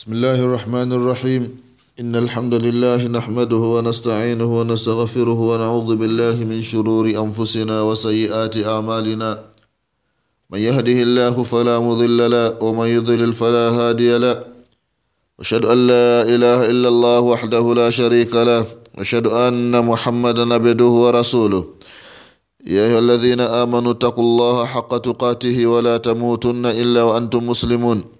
بسم الله الرحمن الرحيم. إن الحمد لله نحمده ونستعينه ونستغفره ونعوذ بالله من شرور أنفسنا وسيئات أعمالنا. من يهده الله فلا مضل له ومن يضلل فلا هادي له. أشهد أن لا إله إلا الله وحده لا شريك له. أشهد أن محمدا عبده ورسوله. يا أيها الذين آمنوا اتقوا الله حق تقاته ولا تموتن إلا وأنتم مسلمون.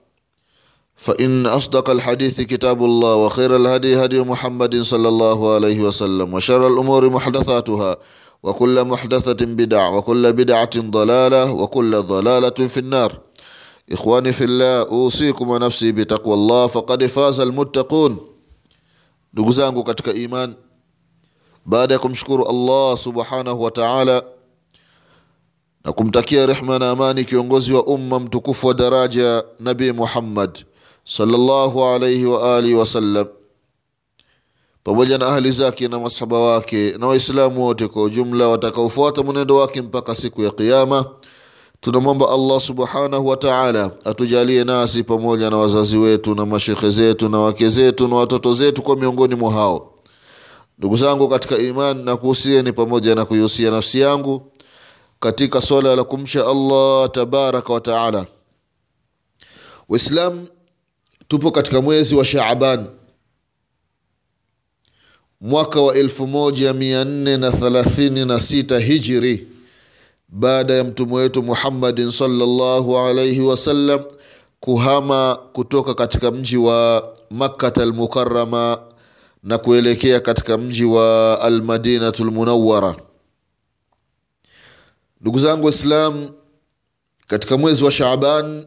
فإن أصدق الحديث كتاب الله وخير الهدي هدي محمد صلى الله عليه وسلم وشر الأمور محدثاتها وكل محدثة بدعة وكل بدعة ضلالة وكل ضلالة في النار. إخواني في الله أوصيكم ونفسي بتقوى الله فقد فاز المتقون. Ndugu zangu katika iman baada ya kumshukuru allah subhanahu wa taala na kumtakia rehma na amani nabii muhammad. Sallallahu alaihi wa alihi wasallam pamoja na ahli zake na masahaba wake na waislamu wote kwa ujumla watakaofuata mwenendo wake mpaka siku ya qiama tunamwomba allah subhanahu wa taala atujalie nasi pamoja na wazazi wetu na mashekhe zetu na wake zetu na watoto zetu kwa miongoni mwa hao. Ndugu zangu katika iman na kuhusieni pamoja na kuihusia nafsi yangu katika swala la kumcha allah tabaraka wa taala. Waislam tupo katika mwezi wa shaaban. Mwaka wa elfu hijri. Baada ya mtume wetu muhammadin salllahu alaihi wasallam kuhama kutoka katika mji wa Makkata almukarama na kuelekea katika mji wa almadinatu lmunawara ndugu zangu waislam katika mwezi wa shaaban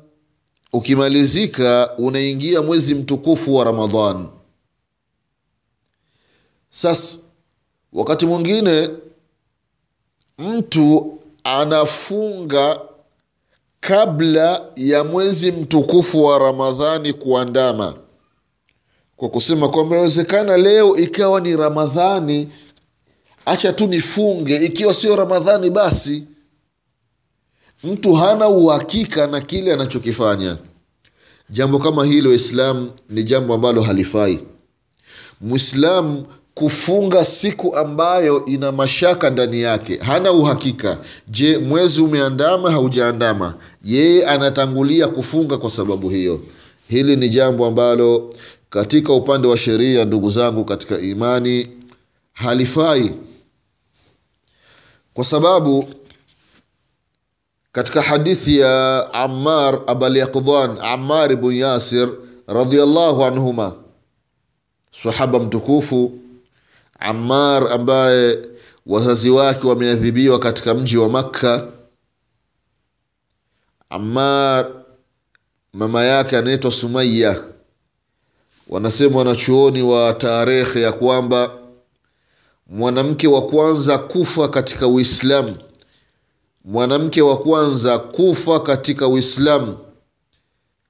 ukimalizika unaingia mwezi mtukufu wa ramadhan. Sasa wakati mwingine mtu anafunga kabla ya mwezi mtukufu wa ramadhani kuandama. Kwa kusema kwamba inawezekana leo ikawa ni ramadhani acha tu nifunge ikiwa sio ramadhani basi mtu hana uhakika na kile anachokifanya. Jambo kama hilo islam ni jambo ambalo halifai. Mwislam kufunga siku ambayo ina mashaka ndani yake hana uhakika. Je mwezi umeandama haujaandama? Yeye anatangulia kufunga kwa sababu hiyo. Hili ni jambo ambalo katika upande wa sheria ndugu zangu katika imani halifai. Kwa sababu katika hadithi ya Ammar abalyaqdan Ammar ibn Yasir radhiyallahu anhuma sahaba mtukufu Ammar ambaye wazazi wake wameadhibiwa katika mji wa Makka. Ammar mama yake anaitwa Sumaya wanasema wanachuoni wa tarehe ya kwamba mwanamke wa kwanza kufa katika Uislamu mwanamke wa kwanza kufa katika uislamu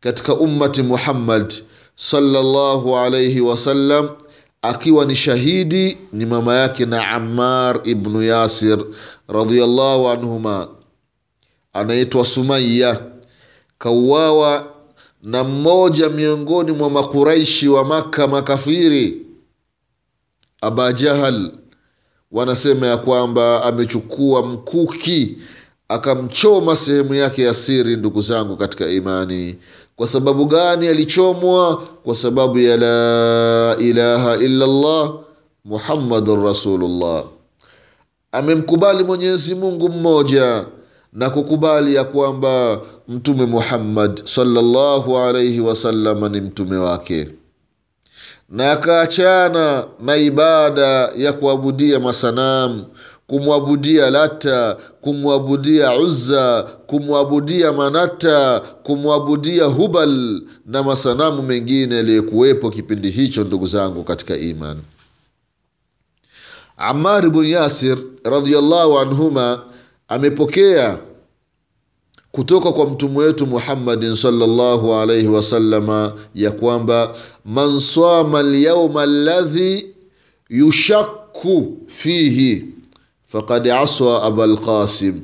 katika ummati muhammad sallallahu alaihi wasallam akiwa ni shahidi ni mama yake na ammar ibnu yasir radiallahu anhuma. Anaitwa sumaya kauawa na mmoja miongoni mwa makuraishi wa makka makafiri. Aba jahal wanasema ya kwamba amechukua mkuki akamchoma sehemu yake ya siri ndugu zangu katika imani. Kwa sababu gani alichomwa? Kwa sababu ya la ilaha illallah muhammadun rasulullah. Amemkubali mwenyezi mungu mmoja na kukubali ya kwamba mtume muhammad sallallahu alaihi wasallam ni mtume wake. Na akaachana na ibada ya kuabudia masanamu kumwabudia lata kumwabudia uzza kumwabudia manata kumwabudia hubal na masanamu mengine yaliyokuwepo kipindi hicho ndugu zangu katika imani amar bn yasir radiallahu anhuma amepokea kutoka kwa mtume wetu muhammadin sallallahu alaihi wasalama ya kwamba man swama lyauma ladhi yushakku fihi fakad aswa abalqasim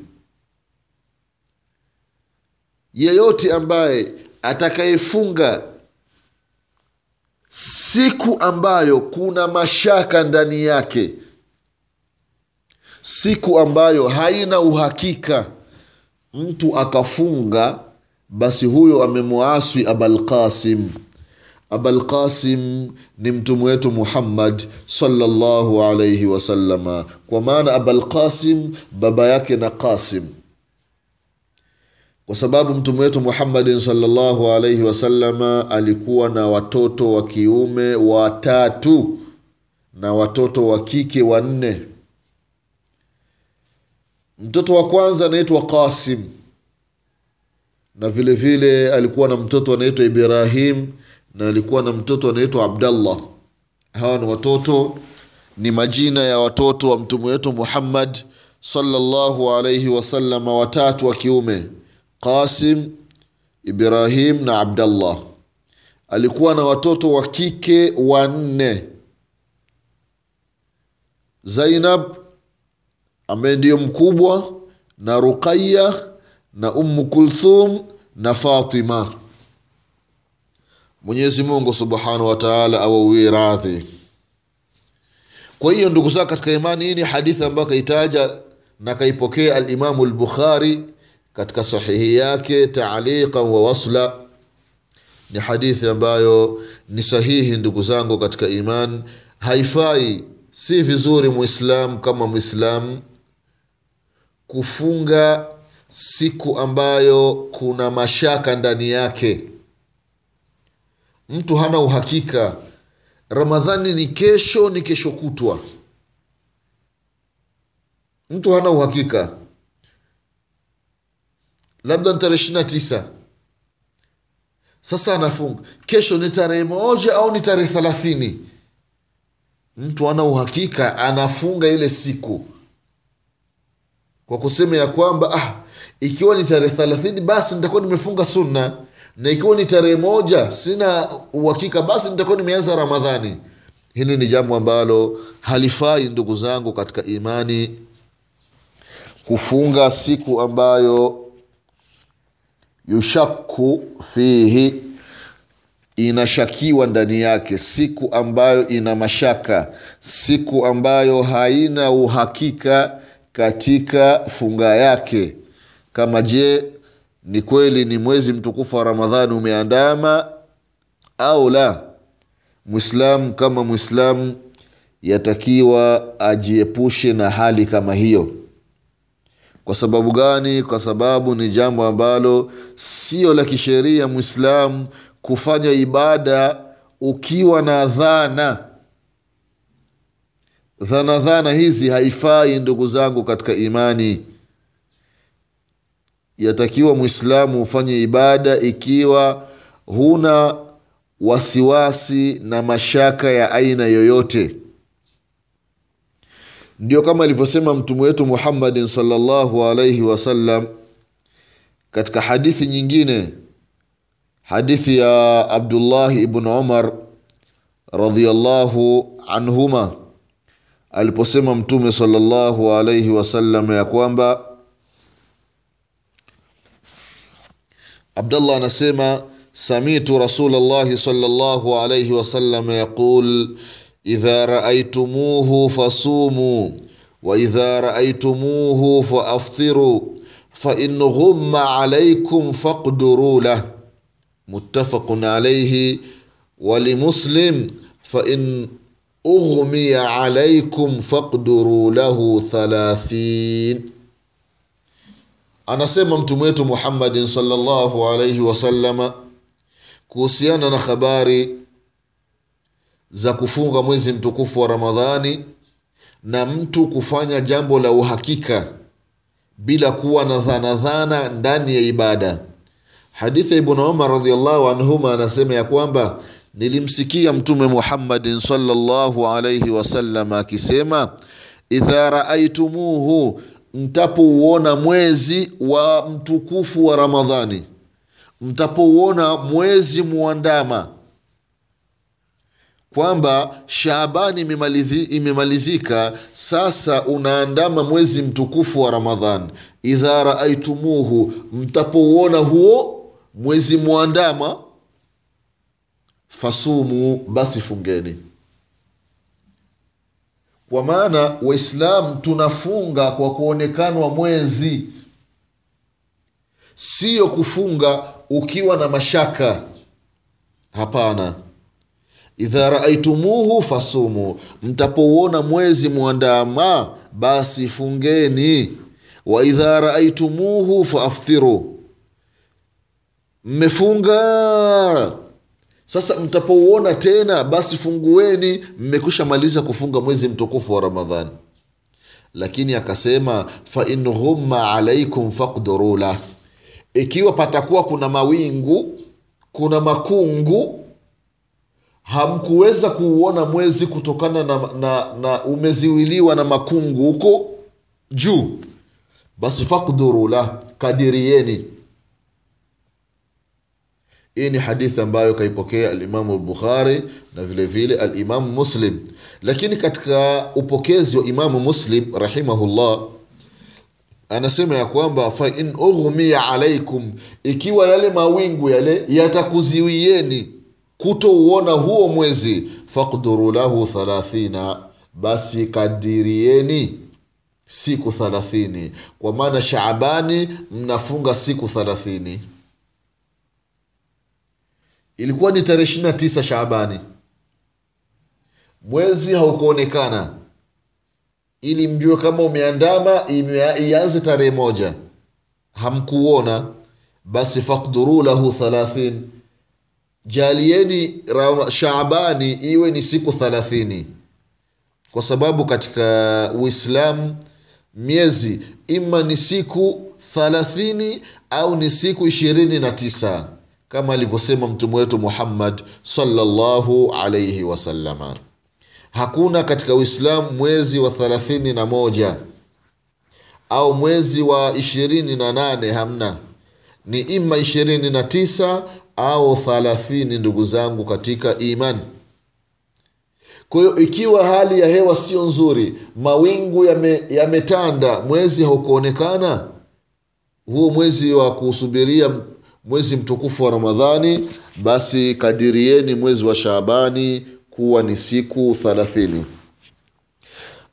yeyote ambaye atakayefunga siku ambayo kuna mashaka ndani yake siku ambayo haina uhakika mtu akafunga basi huyo amemwaswi abalqasim abalqasim ni mtume wetu muhammad sallallahu alaihi wasallama, kwa maana abalqasim baba yake na qasim. Kwa sababu mtume wetu muhammadin sallallahu alaihi wasallama alikuwa na watoto wa kiume watatu na watoto wa kike wanne. Mtoto wa kwanza anaitwa qasim. Na vile vile alikuwa na mtoto anaitwa ibrahim na alikuwa na mtoto anaitwa abdallah. Hawa ni watoto ni majina ya watoto wa mtume wetu muhammad sallallahu alaihi wasalama watatu wa kiume qasim ibrahim na abdallah. Alikuwa na watoto wa kike wanne. Zainab ambaye ndiyo mkubwa na ruqaya na ummu kulthum na fatima mwenyezi mungu subhanahu wa taala awauwie radhi. Kwa hiyo ndugu zangu katika imani hii ni hadithi ambayo kaitaja na kaipokea alimamu lbukhari katika sahihi yake taaliqan wa wasla. Ni hadithi ambayo ni sahihi ndugu zangu katika iman. Haifai si vizuri muislam kama mwislam kufunga siku ambayo kuna mashaka ndani yake mtu hana uhakika. Ramadhani ni kesho ni kesho kutwa. Mtu hana uhakika. Labda ni tarehe ishiri na tisa. Sasa anafunga. Kesho ni tarehe moja au ni tarehe thelathini? Mtu ana uhakika anafunga ile siku. Kwa kusema ya kwamba ah, ikiwa ni tarehe thelathini basi nitakuwa nimefunga sunna na ikiwa ni tarehe moja sina uhakika basi nitakuwa nimeanza ramadhani. Hili ni jambo ambalo halifai ndugu zangu katika imani kufunga siku ambayo yushaku fihi inashakiwa ndani yake siku ambayo ina mashaka siku ambayo haina uhakika katika funga yake. Kama je ni kweli ni mwezi mtukufu wa ramadhani umeandama au la? Mwislamu kama mwislamu yatakiwa ajiepushe na hali kama hiyo. Kwa sababu gani? Kwa sababu ni jambo ambalo sio la kisheria mwislamu kufanya ibada ukiwa na dhana. Dhana dhana hizi haifai ndugu zangu katika imani yatakiwa mwislamu ufanye ibada ikiwa huna wasiwasi na mashaka ya aina yoyote. Ndio kama alivyosema mtume wetu muhammadin salllahu alaihi wasallam katika hadithi nyingine hadithi ya abdullahi ibn umar radiallahu anhuma aliposema mtume salllahu alaihi wasallam ya kwamba abdallah anasema samitu rasulllahi salllahu alaihi wasallam yaqul idha raaitumuhu fasumuu waidha raaitumuhu faaftiruu fain ghumma alaikum faqduruu lah muttafaqun alaihi walimuslim fain ughmiya alaikum faqduruu lahu thalathin anasema mtume wetu muhammadin sallallahu alaihi wasallama kuhusiana na habari za kufunga mwezi mtukufu wa ramadhani na mtu kufanya jambo la uhakika bila kuwa na dhana dhana ndani ya ibada. Hadithi ya ibnu umar radiallahu anhuma anasema ya kwamba nilimsikia mtume muhammadin sallallahu alaihi wasallam akisema idha raaitumuhu mtapouona mwezi wa mtukufu wa ramadhani mtapouona mwezi muandama kwamba Shaabani imemalizi- imemalizika, sasa unaandama mwezi mtukufu wa Ramadhan. Idha raaitumuhu, mtapouona huo mwezi muandama, fasumu, basi fungeni. Kwa maana Waislamu tunafunga kwa kuonekanwa mwezi, siyo kufunga ukiwa na mashaka. Hapana. Idha raaitumuhu fasumu, mtapouona mwezi mwandama basi fungeni. Wa idha raaitumuhu faaftiru, mmefunga sasa, mtapouona tena basi fungueni, mmekwisha maliza kufunga mwezi mtukufu wa Ramadhani. Lakini akasema fain ghumma alaikum faqduru lah, ikiwa patakuwa kuna mawingu, kuna makungu hamkuweza kuuona mwezi kutokana na, na, na umeziwiliwa na makungu huko juu, basi fakduru la, kadirieni. Hii ni hadithi ambayo kaipokea Alimamu Bukhari na vile vile Alimamu Muslim, lakini katika upokezi wa Imamu Muslim rahimahullah anasema ya kwamba fa in ughmiya alaikum, ikiwa yale mawingu yale yatakuziwieni kutouona huo mwezi, fakduru lahu thalathina, basi kadirieni siku thalathini. Kwa maana Shaabani mnafunga siku thalathini. Ilikuwa ni tarehe ishirini na tisa Shaabani, mwezi haukuonekana, ili mjue kama umeandama ianze tarehe moja, hamkuona, basi fakduru lahu thalathin jalieni Shaabani iwe ni siku thalathini, kwa sababu katika Uislamu miezi ima ni siku thalathini au ni siku ishirini na tisa kama alivyosema mtume wetu Muhammad sallallahu alaihi wasallama. Hakuna katika Uislamu mwezi wa thalathini na moja au mwezi wa ishirini na nane hamna, ni ima ishirini na tisa au thalathini, ndugu zangu katika imani. Kwa hiyo ikiwa hali ya hewa sio nzuri, mawingu yame- yametanda, mwezi haukuonekana, huo mwezi wa kusubiria mwezi mtukufu wa Ramadhani, basi kadirieni mwezi wa Shaabani kuwa ni siku thalathini.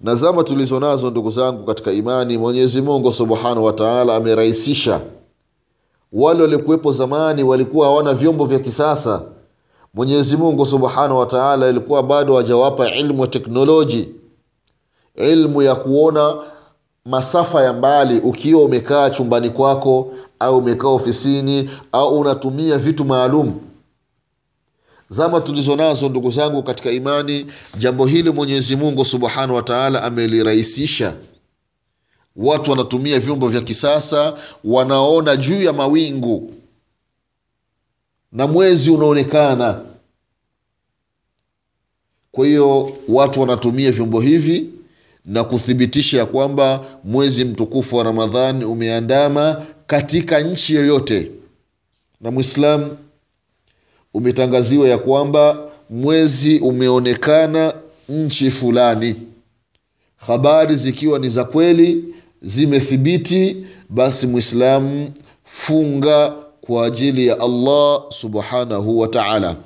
Na zama tulizo nazo ndugu zangu katika imani, Mwenyezi Mungu subhanahu wataala amerahisisha wale waliokuwepo zamani walikuwa hawana vyombo vya kisasa. Mwenyezi Mungu subhanahu wataala alikuwa bado hajawapa ilmu ya teknoloji, ilmu ya kuona masafa ya mbali, ukiwa umekaa chumbani kwako au umekaa ofisini au unatumia vitu maalum. Zama tulizo nazo ndugu zangu katika imani, jambo hili Mwenyezi Mungu subhanahu wa taala amelirahisisha watu wanatumia vyombo vya kisasa, wanaona juu ya mawingu na mwezi unaonekana. Kwa hiyo watu wanatumia vyombo hivi na kuthibitisha ya kwamba mwezi mtukufu wa Ramadhani umeandama katika nchi yoyote, na Mwislamu umetangaziwa ya kwamba mwezi umeonekana nchi fulani, habari zikiwa ni za kweli zimethibiti, basi Mwislamu funga kwa ajili ya Allah subhanahu wa ta'ala.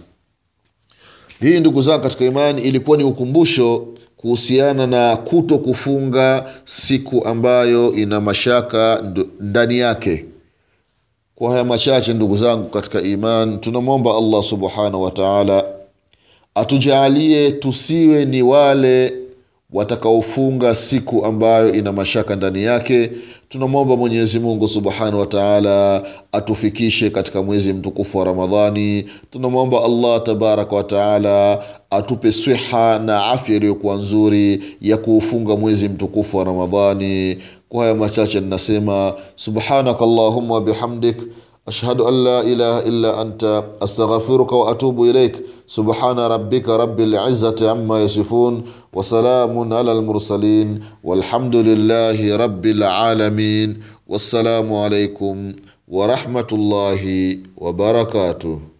Hii ndugu zangu katika imani, ilikuwa ni ukumbusho kuhusiana na kuto kufunga siku ambayo ina mashaka ndani yake. Kwa haya machache, ndugu zangu katika iman tunamwomba Allah subhanahu wataala atujaalie tusiwe ni wale watakaofunga siku ambayo ina mashaka ndani yake. Tunamwomba Mwenyezi Mungu subhanahu wataala atufikishe katika mwezi mtukufu wa Ramadhani. Tunamwomba Allah tabaraka wa taala atupe swiha na afya iliyokuwa nzuri ya kuufunga mwezi mtukufu wa Ramadhani. Kwa haya machache ninasema subhanaka allahumma bihamdik ashhadu an la ilaha illa anta astaghfiruka wa atubu ilaik. Subhana rabbika rabbil izzati amma yasifun wa salamun ala almursalin walhamdulillahi rabbil alamin. Wassalamu alaikum wa rahmatullahi wa barakatuh.